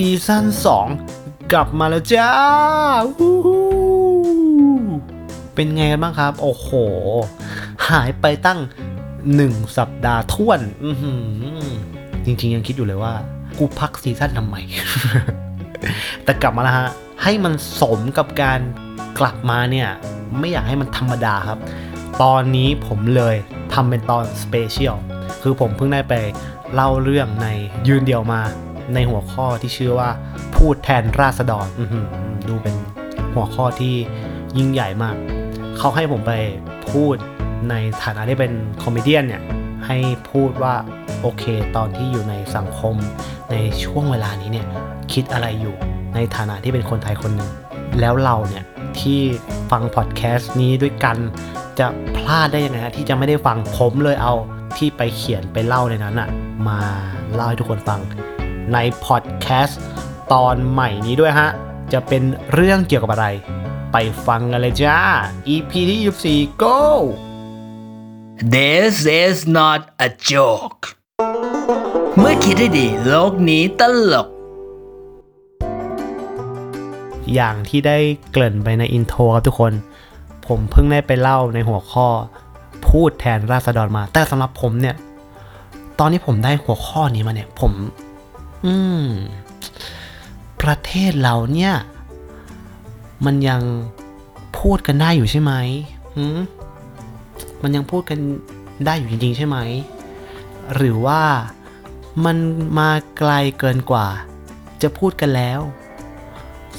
season 2 กลับมาแล้วจ้า เป็นไงกันบ้างครับ โอ้โห หายไปตั้ง 1 สัปดาห์ถ้วนจริงๆ ยังคิดอยู่เลยว่า กูพัก season ทำไม แต่กลับมาแล้วฮะ ให้มันสมกับการกลับมาเนี่ย ไม่อยากให้มันธรรมดาครับ ตอนนี้ผมเลยทำเป็นตอน special คือผมเพิ่งได้ไปเล่าเรื่องในยืนเดียวมา ในหัวข้อที่ชื่อว่าพูดแทนราษฎรดูเป็นหัวข้อที่ยิ่งใหญ่มาก เขาให้ผมไปพูดในฐานะที่เป็น comedian ให้พูดว่าโอเค ตอนที่อยู่ในสังคมในช่วงเวลานี้เนี่ยคิดอะไรอยู่ในฐานะที่เป็นคนไทยคนหนึ่งแล้วเราเนี่ยที่ฟังพอดแคสต์นี้ด้วยกันจะพลาดได้ยังไงฮะที่จะไม่ได้ฟังผมเลยเอาที่ไปเขียนไปเล่าในนั้นอะมาเล่าให้ทุกคนฟัง ในพอดแคสต์ตอนใหม่นี้ด้วยฮะ จะเป็นเรื่องเกี่ยวกับอะไร ไปฟังกันเลยจ้า EP ที่24 go This is not a joke เมื่อคิดให้ดีโลกนี้ตลก อย่างที่ได้เกริ่นไปในอินโทรครับทุกคน ผมเพิ่งได้ไปเล่าในหัวข้อ พูดแทนราษฎรมา แต่สำหรับผมเนี่ย ตอนนี้ผมได้หัวข้อนี้มาเนี่ย ผม อืม ประเทศเราเนี่ย มันยังพูดกันได้อยู่ใช่ไหมหืมมันยังพูดกันได้อยู่จริงๆใช่ไหม หรือว่ามันมาไกลเกินกว่า จะพูดกันแล้ว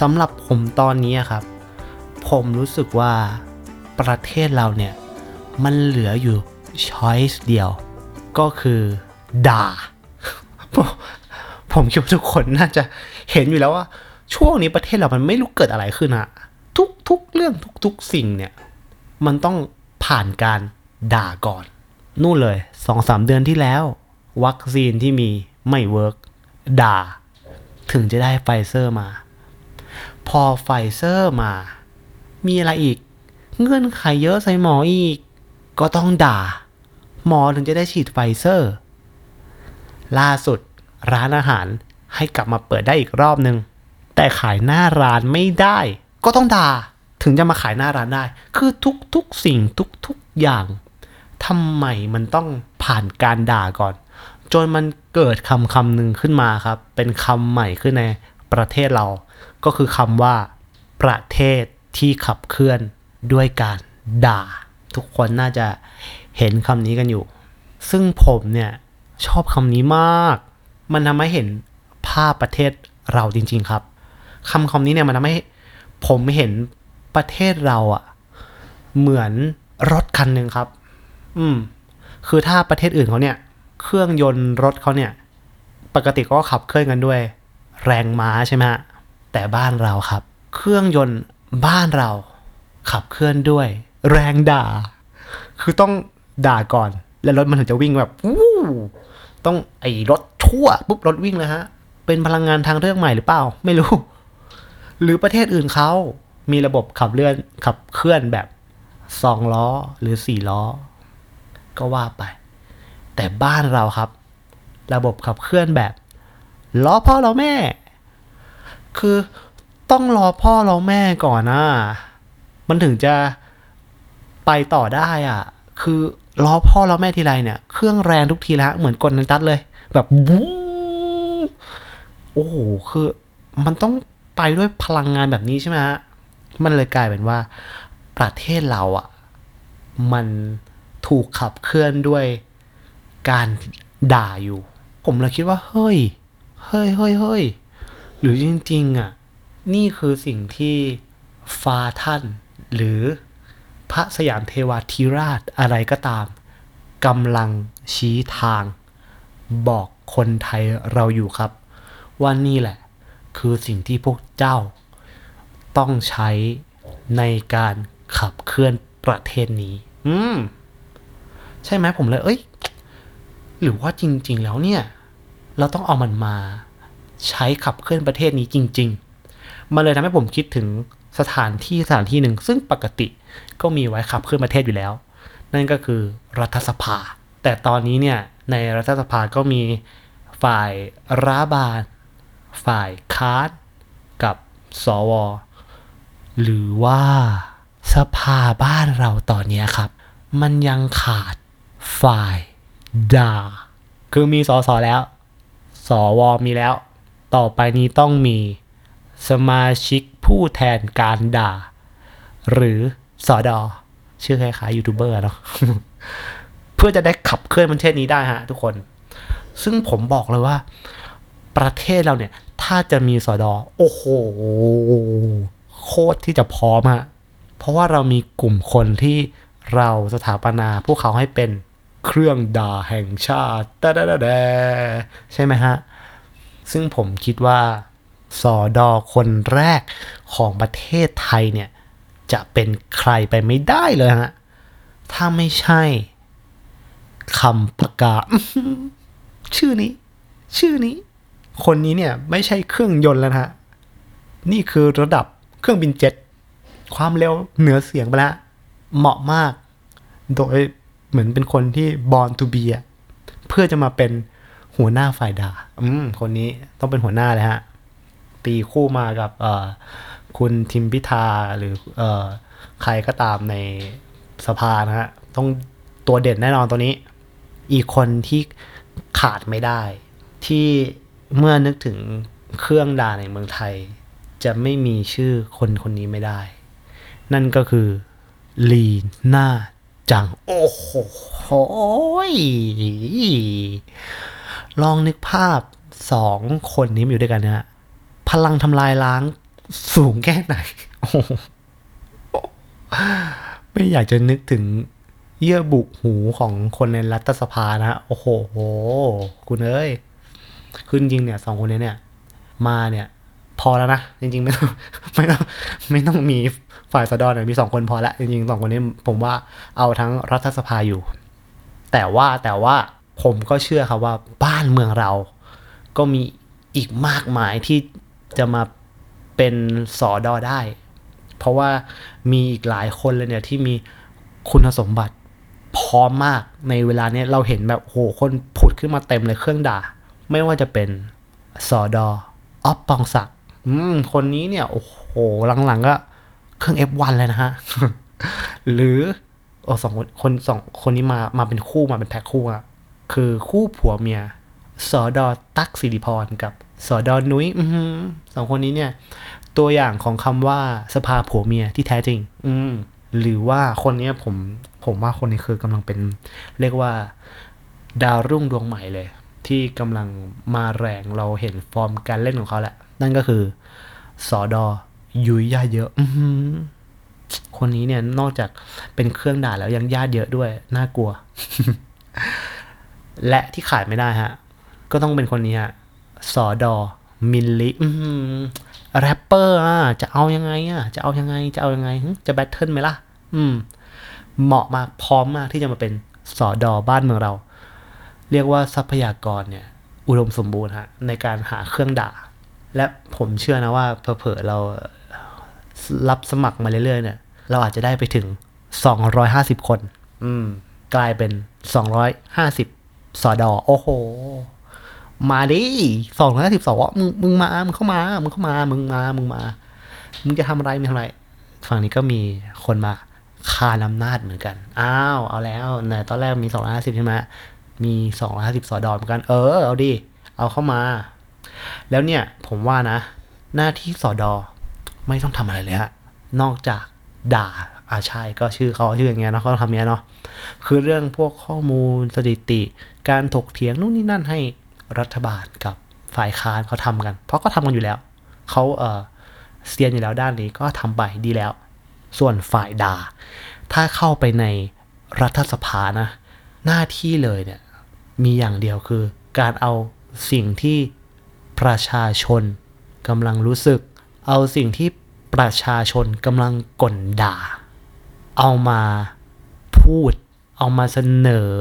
สำหรับผมตอนนี้ครับ ผมรู้สึกว่าประเทศเราเนี่ย มันเหลืออยู่ช้อยส์เดียว ก็คือด่า ผมคิดว่าทุกคนน่าจะเห็นอยู่แล้วว่า ช่วงนี้ประเทศเรามันไม่รู้เกิดอะไรขึ้นอะทุกทุกเรื่องทุกทุกสิ่งเนี่ย มันต้องผ่านการด่าก่อน นู่นเลยสองสามเดือนที่แล้ว วัคซีนที่มีไม่ work ด่า ถึงจะได้ไฟเซอร์มา พอไฟเซอร์มา มีอะไรอีก เงื่อนไขเยอะใส่หมออีก ก็ต้องด่า หมอถึงจะได้ฉีดไฟเซอร์ ล่าสุด ร้านอาหารให้กลับมาเปิดได้อีกรอบนึง แต่ขายหน้าร้านไม่ได้ ก็ต้องด่าถึงจะมาขายหน้าร้านได้ คือทุกๆสิ่งทุกๆอย่างทำไมมันต้องผ่านการด่าก่อน จนมันเกิดคำคำหนึ่งขึ้นมาครับ เป็นคำใหม่ขึ้นในประเทศเรา ก็คือคำว่า ประเทศที่ขับเคลื่อนด้วยการด่า ทุกคนน่าจะเห็นคำนี้กันอยู่ ซึ่งผมเนี่ยชอบคำนี้มาก มันทำให้เห็นภาพประเทศเราจริง ๆ ครับคำคำนี้เนี่ยมันทำให้ผมเห็นประเทศเราอะเหมือนรถคันหนึ่งครับ อืม คือถ้าประเทศอื่นเขาเนี่ย เครื่องยนต์รถเขาเนี่ย ปกติก็ขับเคลื่อนกันด้วย แรงม้าใช่ไหมฮะแต่บ้านเราครับ เครื่องยนต์บ้านเรา ขับเคลื่อนด้วย แรงด่า คือต้องด่าก่อน แล้วรถมันถึงจะวิ่งแบบวู้ต้องไอ้รถ ชั่วปุ๊บรถวิ่งเลยฮะ เป็นพลังงานทางเลือกใหม่หรือเปล่า ไม่รู้ หรือประเทศอื่นเขามีระบบขับเลื่อนขับเคลื่อนแบบสองล้อหรือสี่ล้อ ก็ว่าไป แต่บ้านเราครับ ระบบขับเคลื่อนแบบล้อพ่อล้อแม่ คือต้องรอพ่อรอแม่ก่อนนะมันถึงจะไปต่อได้อะ คือล้อพ่อล้อแม่ทีไรเนี่ย เครื่องแรงทุกทีแล้วเหมือนกลนันตัดเลย แบบวู้โอ้โหคือมันต้องไปด้วยพลังงานแบบนี้ใช่ไหมฮะ มันเลยกลายเป็นว่าประเทศเราอะ มันถูกขับเคลื่อนด้วยการด่าอยู่ ผมเลยคิดว่า เฮ้ย เฮ้ยเฮ้ยเฮ้ยหรือจริง ๆอะ นี่คือสิ่งที่ฟาท่าน หรือพระสยามเทวาธิราชอะไรก็ตามกำลังชี้ทาง บอกคนไทยเราอยู่ครับ ว่านี่แหละ คือสิ่งที่พวกเจ้า ต้องใช้ในการขับเคลื่อนประเทศนี้ อืม ใช่ไหมผมเลย เอ้ย หรือว่าจริง ๆ แล้วเนี่ย เราต้องเอามันมาใช้ขับเคลื่อนประเทศนี้จริง ๆมันเลยทำให้ผมคิดถึงสถานที่สถานที่หนึ่ง ซึ่งปกติก็มีไว้ขับเคลื่อนประเทศอยู่แล้ว นั่นก็คือรัฐสภา แต่ตอนนี้เนี่ยในรัฐสภาก็มีฝ่ายรัฐบาล ฝ่ายค้านกับสว หรือว่าสภาบ้านเราตอนนี้ครับ มันยังขาดฝ่ายด่าคือมีสสแล้ว สวมีแล้ว ต่อไปนี้ต้องมีสมาชิกผู้แทนการด่า หรือสอดอชื่อคล้ายๆยูทูบเบอร์เนาะ พื่อจะได้ขับเคลื่อนประเทศนี้ได้ฮะทุกคน ซึ่งผมบอกเลยว่า ประเทศเราเนี่ย ถ้าจะมีสอดอโอ้โหโคตรที่จะพร้อมอะเพราะว่าเรามีกลุ่มคนที่เราสถาปนาพวกเขาให้เป็นเครื่องด่าแห่งชาติตะดะดะแดใช่ไหมฮะ ซึ่งผมคิดว่าสอดอคนแรกของประเทศไทยเนี่ย จะเป็นใครไปไม่ได้เลยฮะ ถ้าไม่ใช่ คำประกาศ ชื่อนี้ ชื่อนี้ คนนี้เนี่ย ไม่ใช่เครื่องยนต์แล้วนะฮะ นี่คือระดับเครื่องบินเจ็ต ความเร็วเหนือเสียงไปแล้วเหมาะมาก โดยเหมือนเป็นคนที่ born to be อะเพื่อจะมาเป็นหัวหน้าฝ่ายด่าอืม คนนี้ต้องเป็นหัวหน้าเลยฮะ ตีคู่มากับ เอ่อ คุณทิมพิธาหรือ เอ่อ ใครก็ตามในสภานะฮะ ต้องตัวเด่นแน่นอนตัวนี้ อีกคนที่ขาดไม่ได้ ที่เมื่อนึกถึงเครื่องดาในเมืองไทย จะไม่มีชื่อคนคนนี้ไม่ได้ นั่นก็คือลีน่าจัง โอ้โหลองนึกภาพสองคนนี้อยู่ด้วยกันนะพลังทำลายล้างสูงแค่ไหน ไม่อยากจะนึกถึง เยื่อบุหูของคนในรัฐสภานะฮะโอ้โห คุณเอ้ยคือจริงเนี่ยสองคนนี้เนี่ย มาเนี่ย พอแล้วนะ จริง ๆ ไม่ต้องไม่ต้องไม่ต้องมีฝ่ายสะดอนเนี่ยมีสองคนพอละจริงๆสองคนนี้ผมว่าเอาทั้งรัฐสภาอยู่ แต่ว่าแต่ว่าผมก็เชื่อครับว่าบ้านเมืองเรา ก็มีอีกมากมายที่จะมาเป็นสอดอได้ เพราะว่ามีอีกหลายคนเลยเนี่ยที่มีคุณสมบัติ พร้อมมากในเวลาเนี้ยเราเห็นแบบโหคนผุดขึ้นมาเต็มเลยเครื่องด่า ไม่ว่าจะเป็นสอดอออฟปองศักดิ์อืมคนนี้เนี่ย โอ้โหหลังๆก็เครื่อง F1 เลยนะฮะ หรือโอ้สองคนคนสองคนนี้มามาเป็นคู่มาเป็นแพ็คคู่อะคือคู่ผัวเมียสอดอตักสิริพรกับสอดอนุ้ยอื้อหือสองคนนี้เนี่ย ตัวอย่างของคำว่าสภาผัวเมียที่แท้จริง อืม หรือว่าคนนี้ผมผมว่าคนนี้คือกำลังเป็น เรียกว่าดาวรุ่งดวงใหม่เลย ที่กำลังมาแรงเราเห็นฟอร์มการเล่นของเขาแหละ นั่นก็คือสอดอยุยย่าเยอะคนนี้เนี่ยนอกจากเป็นเครื่องด่าแล้วยังญาติเยอะด้วย น่ากลัว และที่ขาดไม่ได้ฮะ ก็ต้องเป็นคนนี้ฮะสอดอมิลลิอื้อหือแรปเปอร์อะจะเอายังไงอะ จะเอายังไง จะเอายังไง จะ battle ไหมล่ะ อืม เหมาะมากพร้อมมากที่จะมาเป็นสอดอบ้านเมืองเรา เรียกว่าทรัพยากรเนี่ย อุดมสมบูรณ์ฮะในการหาเครื่องด่า และผมเชื่อนะว่าเผลอๆเรารับสมัครมาเรื่อยๆเนี่ย เราอาจจะได้ไปถึง 250 คน อืม กลายเป็น 250สอดอโอ้โห มาดิสองร้อยสิบสองมึงมึงมา มึงเข้ามา มึงเข้ามา มึงมา มึงมา มึงจะทำอะไรมึงทำอะไร ฝั่งนี้ก็มีคนมา คานอำนาจเหมือนกัน อ้าว เอาแล้วเนี่ตอนแรกมีสองร้อยห้าสิบใช่ไหมมีสองร้อยห้าสิบสอดอเหมือนกัน เออ เอาดิ เอาเข้ามา แล้วเนี่ย ผมว่านะ หน้าที่สอดอไม่ต้องทำอะไรเลยฮะ นอกจากด่าอาชัยก็ชื่อเขาชื่ออย่างเงี้ยเนาะเขาทำเนี้ยเนาะ คือเรื่องพวกข้อมูลสถิติ การถกเถียงนู่นนี่นั่นให้รัฐบาลกับฝ่ายค้านเขาทำกัน เพราะก็ทำกันอยู่แล้ว เขาเออเซียนอยู่แล้วด้านนี้ก็ทำไปดีแล้ว ส่วนฝ่ายด่า ถ้าเข้าไปในรัฐสภานะ หน้าที่เลยเนี่ย มีอย่างเดียวคือ การเอาสิ่งที่ประชาชนกำลังรู้สึก เอาสิ่งที่ประชาชนกำลังก่นด่า เอามาพูด เอามาเสนอ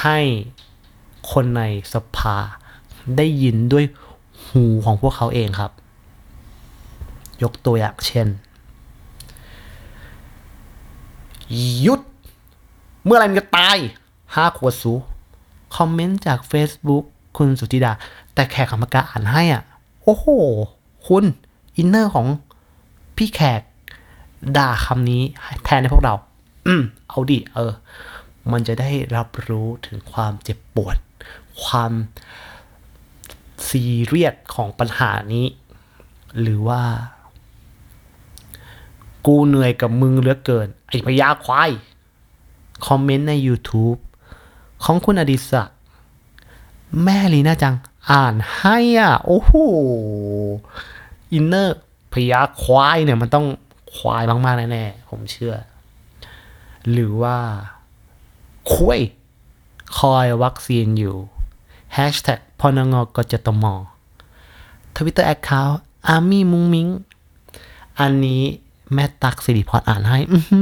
ให้คนในสภาได้ยินด้วยหูของพวกเขาเองครับ ยกตัวอย่างเช่น หยุด เมื่อไรมันจะตายห้าขวดสูคอมเมนต์จาก Facebook คุณสุธิดา แต่แขกกรรมการอ่านให้อะ โอ้โห คุณ อินเนอร์ของพี่แขก ด่าคำนี้แทนให้พวกเรา อืม เอาดิ เออ มันจะได้รับรู้ถึงความเจ็บปวด ความซีเรียสของปัญหานี้ หรือว่า กูเหนื่อยกับมึงเหลือเกิน ไอพยาควาย คอมเมนต์ใน YouTube ของคุณอดิศักแม่ลีน่าจัง อ่านให้อะ โอ้โห อินเนอร์พยาควายเนี่ยมันต้องควายมากๆแน่ๆผมเชื่อ หรือว่า คุย คอยวัคซีนอยู่ Hashtag พนงกจตมTwitter account อาร์มี่มุงมิง อันนี้ แม่ตักสิริพรอ่านให้อื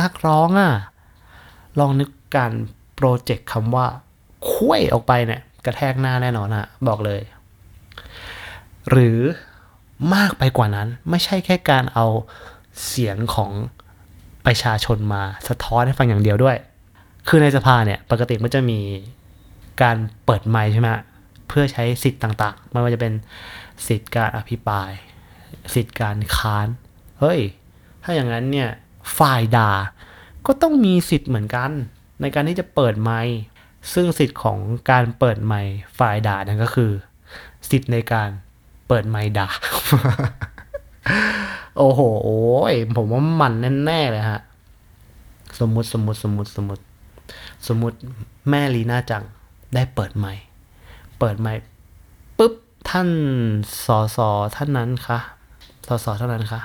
นักร้องอะ ลองนึกการ project คำว่า ควยออกไปเนี่ย กระแทกหน้าแน่นอนอะบอกเลย หรือมากไปกว่านั้น ไม่ใช่แค่การเอาเสียงของประชาชนมาสะท้อนให้ฟังอย่างเดียวด้วย คือในสภาเนี่ย ปกติมันจะมีการเปิดไมค์ใช่ไหมเพื่อใช้สิทธิ์ต่างๆ ไม่ว่าจะเป็นสิทธิ์การอภิปราย สิทธิ์การค้าน เฮ้ย ถ้าอย่างนั้นเนี่ยฝ่ายด่า ก็ต้องมีสิทธิ์เหมือนกัน ในการที่จะเปิดไมค์ซึ่งสิทธิ์ของการเปิดไมค์ฝ่ายด่านั่นก็คือ สิทธิ์ในการเปิดไมค์ด่า โอ้โหผมว่ามันแน่ๆเลยฮะ สมมุติสมมุติสมมุติสมมุติ สมมุติแม่ลีน่าจังได้เปิดไมค์เปิดไมค์ปุ๊บท่านสอสอท่านนั้นคะ สอสอท่านั้นคะ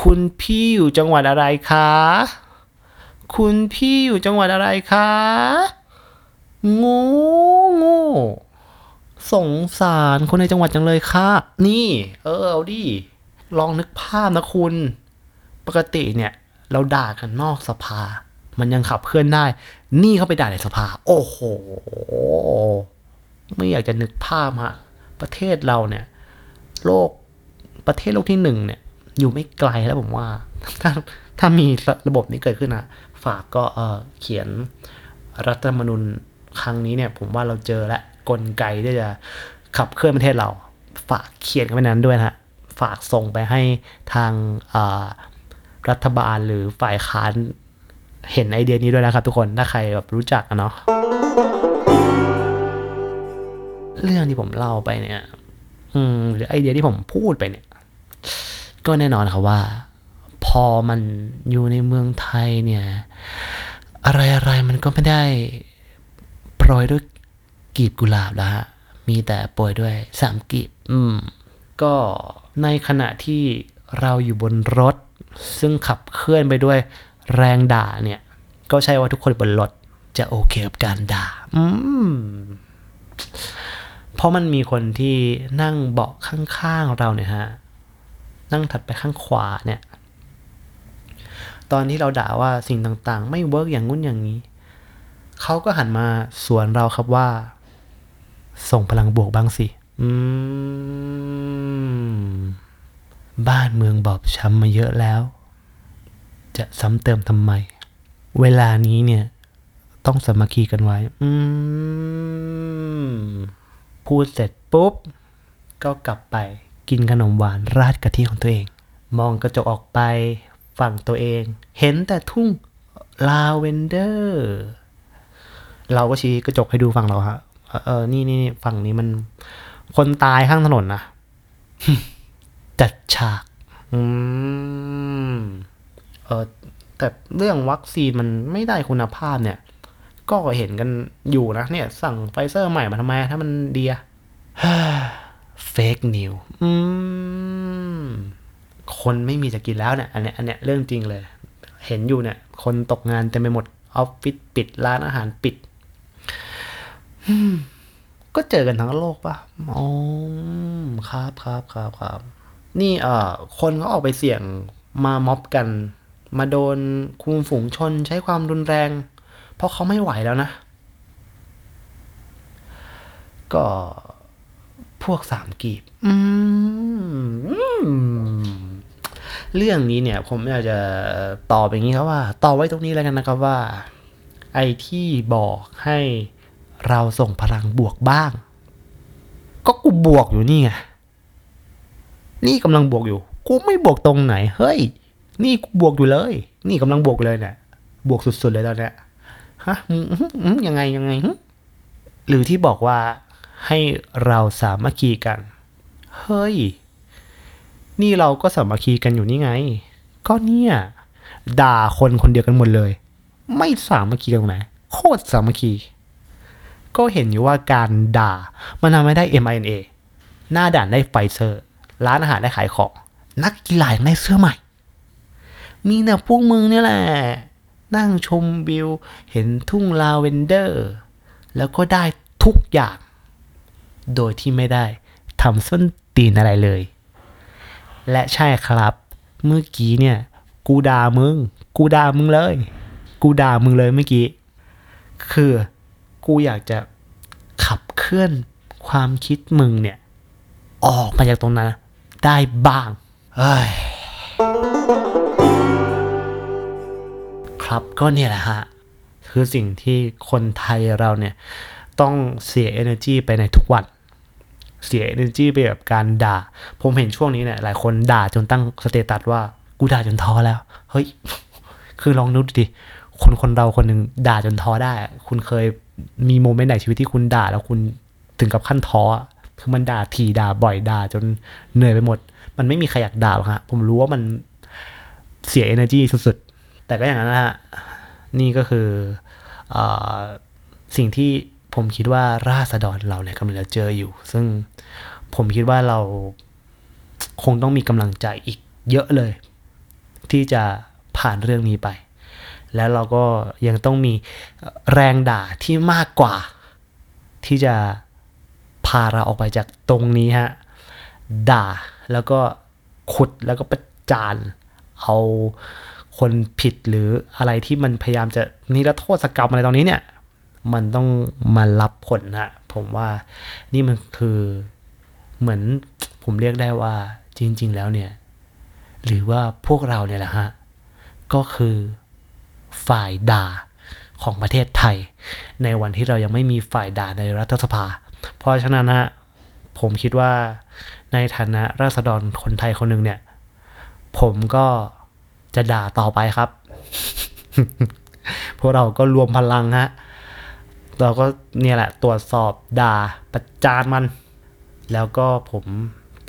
คุณพี่อยู่จังหวัดอะไรคะ คุณพี่อยู่จังหวัดอะไรคะโง่โง่สงสารคนในจังหวัดจังเลยค่ะ นี่ เออเอาดิ ลองนึกภาพนะคุณ ปกติเนี่ย เราด่ากันนอกสภา มันยังขับเคลื่อนได้ นี่เขาไปด่าในสภา โอ้โห ไม่อยากจะนึกภาพฮะ ประเทศเราเนี่ย โลก ประเทศโลกที่หนึ่งเนี่ยอยู่ไม่ไกลแล้วผมว่า ถ้าถ้ามีระบบนี้เกิดขึ้นนะฝากก็เออเขียนรัฐธรรมนูญครั้งนี้เนี่ยผมว่าเราเจอและกลไกที่จะขับเคลื่อนประเทศเรา ฝากเขียนกันไปนั้นด้วยนะฮะฝากส่งไปให้ทางรัฐบาลหรือฝ่ายค้านเห็นไอเดียนี้ด้วยนะครับทุกคนถ้าใครแบบรู้จักอะเนาะเรื่องที่ผมเล่าไปเนี่ย อืมหรือไอเดียที่ผมพูดไปเนี่ย ก็แน่นอนครับว่า พอมันอยู่ในเมืองไทยเนี่ย อะไรอะไรมันก็ไม่ได้โปรยด้วยกีบกุหลาบแล้วฮะ มีแต่โปรยด้วยสามกีบ อืม ก็ในขณะที่เราอยู่บนรถ ซึ่งขับเคลื่อนไปด้วยแรงด่าเนี่ย ก็ใช่ว่าทุกคนบนรถจะโอเคกับการด่า อืม เพราะมันมีคนที่นั่งเบาะข้างๆเราเนี่ยฮะ นั่งถัดไปข้างขวาเนี่ย ตอนที่เราด่าว่าสิ่งต่างๆ ไม่เวิร์กอย่างงุ้นอย่างนี้ เขาก็หันมาสวนเราครับว่า ส่งพลังบวกบ้างสิ อืม บ้านเมืองบอบช้ำมาเยอะแล้ว จะซ้ำเติมทำไม เวลานี้เนี่ย ต้องสามัคคีกันไว้ อืม พูดเสร็จปุ๊บ ก็กลับไป กินขนมหวานราดกะทิของตัวเอง มองกระจกออกไปฝั่งตัวเอง เห็นแต่ทุ่งลาเวนเดอร์ เราก็ชี้กระจกให้ดูฝั่งเราฮะเออเออนี่นี่ฝั่งนี้มัน คนตายข้างถนนนะจัดฉาก อืม เออแต่เรื่องวัคซีนมันไม่ได้คุณภาพเนี่ย ก็เห็นกันอยู่นะเนี่ย สั่งไฟเซอร์ใหม่มาทำไม ถ้ามันดีอะ เฟกนิวอืมคนไม่มีจะกินแล้วเนี่ย อันเนี้ย อันเนี้ยเรื่องจริงเลย เห็นอยู่เนี่ย คนตกงานเต็มไปหมด ออฟฟิศปิด ร้านอาหารปิด ก็เจอกันทั้งโลกปะอ๋อ ครับครับครับครับ นี่เอ่อ คนเขาออกไปเสี่ยงมาม็อบกัน มาโดนคุมฝูงชนใช้ความรุนแรง เพราะเขาไม่ไหวแล้วนะ ก็ พวกสามกีบอืมเรื่องนี้เนี่ย ผมอยากจะตอบอย่างนี้ครับว่าต่อไว้ตรงนี้แล้วกันนะครับว่า ไอ้ที่บอกให้เราส่งพลังบวกบ้าง ก็กูบวกอยู่นี่ไงนี่กำลังบวกอยู่ กูไม่บวกตรงไหน เฮ้ย นี่กูบวกอยู่เลย นี่กำลังบวกอยู่เลยเนี่ยบวกสุดๆเลยตอนเนี้ยฮะอืมอืมอืมยังไงยังไงหึหรือที่บอกว่า ให้เราสามัคคีกัน เฮ้ย นี่เราก็สามัคคีกันอยู่นี่ไง ก็เนี่ย ด่าคนคนเดียวกันหมดเลย ไม่สามัคคีกันตรงไหนโคตรสามัคคี ก็เห็นอยู่ว่าการด่ามันทำให้ได้ MINA หน้าด่านได้ไฟเซอร์ ร้านอาหารได้ขายของ นักกีฬาได้เสื้อใหม่ มีแต่พวกมึงเนี่ยแหละ นั่งชมวิว เห็นทุ่งลาเวนเดอร์ แล้วก็ได้ทุกอย่าง โดยที่ไม่ได้ทำส้นตีนอะไรเลย และใช่ครับ เมื่อกี้เนี่ย กูด่ามึง กูด่ามึงเลย กูด่ามึงเลยเมื่อกี้ คือกูอยากจะขับเคลื่อนความคิดมึงเนี่ย ออกมาจากตรงนั้น ได้บ้างเอ้ยครับก็เนี่ยแหละฮะ คือสิ่งที่คนไทยเราเนี่ย ต้องเสีย energy ไปในทุกวัน เสีย energy ไปกับการด่า ผมเห็นช่วงนี้เนี่ยหลายคนด่าจนตั้งสเตตัสว่ากูด่าจนท้อแล้ว เฮ้ย คือลองนึกดิคนคนเราคนหนึ่งด่าจนท้อได้ คุณเคยมีโมเมนต์ไหนชีวิตที่คุณด่าแล้วคุณถึงกับขั้นท้อคือมันด่าทีด่าบ่อยด่าจนเหนื่อยไปหมด มันไม่มีใครอยากด่าหรอกฮะผมรู้ว่ามันเสีย energy สุดๆ แต่ก็อย่างนั้นนะฮะ นี่ก็คืออสิ่งที่ ผมคิดว่าราษฎรเราเนี่ยกำลังจะเจออยู่ ซึ่งผมคิดว่าเราคงต้องมีกำลังใจอีกเยอะเลย ที่จะผ่านเรื่องนี้ไป แล้วเราก็ยังต้องมีแรงด่าที่มากกว่า ที่จะพาเราออกไปจากตรงนี้ฮะ ด่าแล้วก็ขุดแล้วก็ประจานเอาคนผิดหรืออะไรที่มันพยายามจะนิรโทษกรรมอะไรตรงนี้เนี่ย มันต้องมารับผลนะผมว่านี่มันคือเหมือนผมเรียกได้ว่าจริง ๆ แล้วเนี่ย หรือว่าพวกเราเนี่ยแหละฮะ ก็คือฝ่ายด่าของประเทศไทย ในวันที่เรายังไม่มีฝ่ายด่าในรัฐสภา เพราะฉะนั้นฮะผมคิดว่าในฐานะราษฎรคนไทยคนหนึ่งเนี่ย ผมก็จะด่าต่อไปครับ พวกเราก็รวมพลังฮะ เราก็เนี่ยแหละตรวจสอบด่าประจานมัน แล้วก็ผม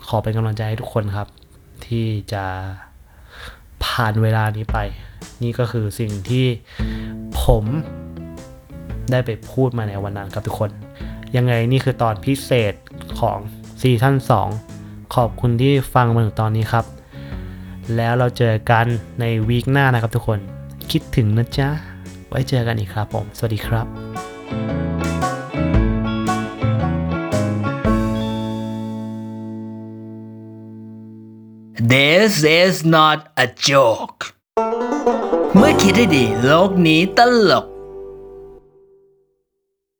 ขอเป็นกำลังใจให้ทุกคนครับ ที่จะผ่านเวลานี้ไป นี่ก็คือสิ่งที่ผมได้ไปพูดมาในวันนั้นครับทุกคน ยังไงนี่คือตอนพิเศษของซีซั่น2 ขอบคุณที่ฟังมาถึงตอนนี้ครับ แล้วเราเจอกันในวีคหน้านะครับทุกคน คิดถึงนะจ๊ะ ไว้เจอกันอีกครับผม สวัสดีครับ This is not a joke เมื่อคิดให้ดีโลกนี้ตลก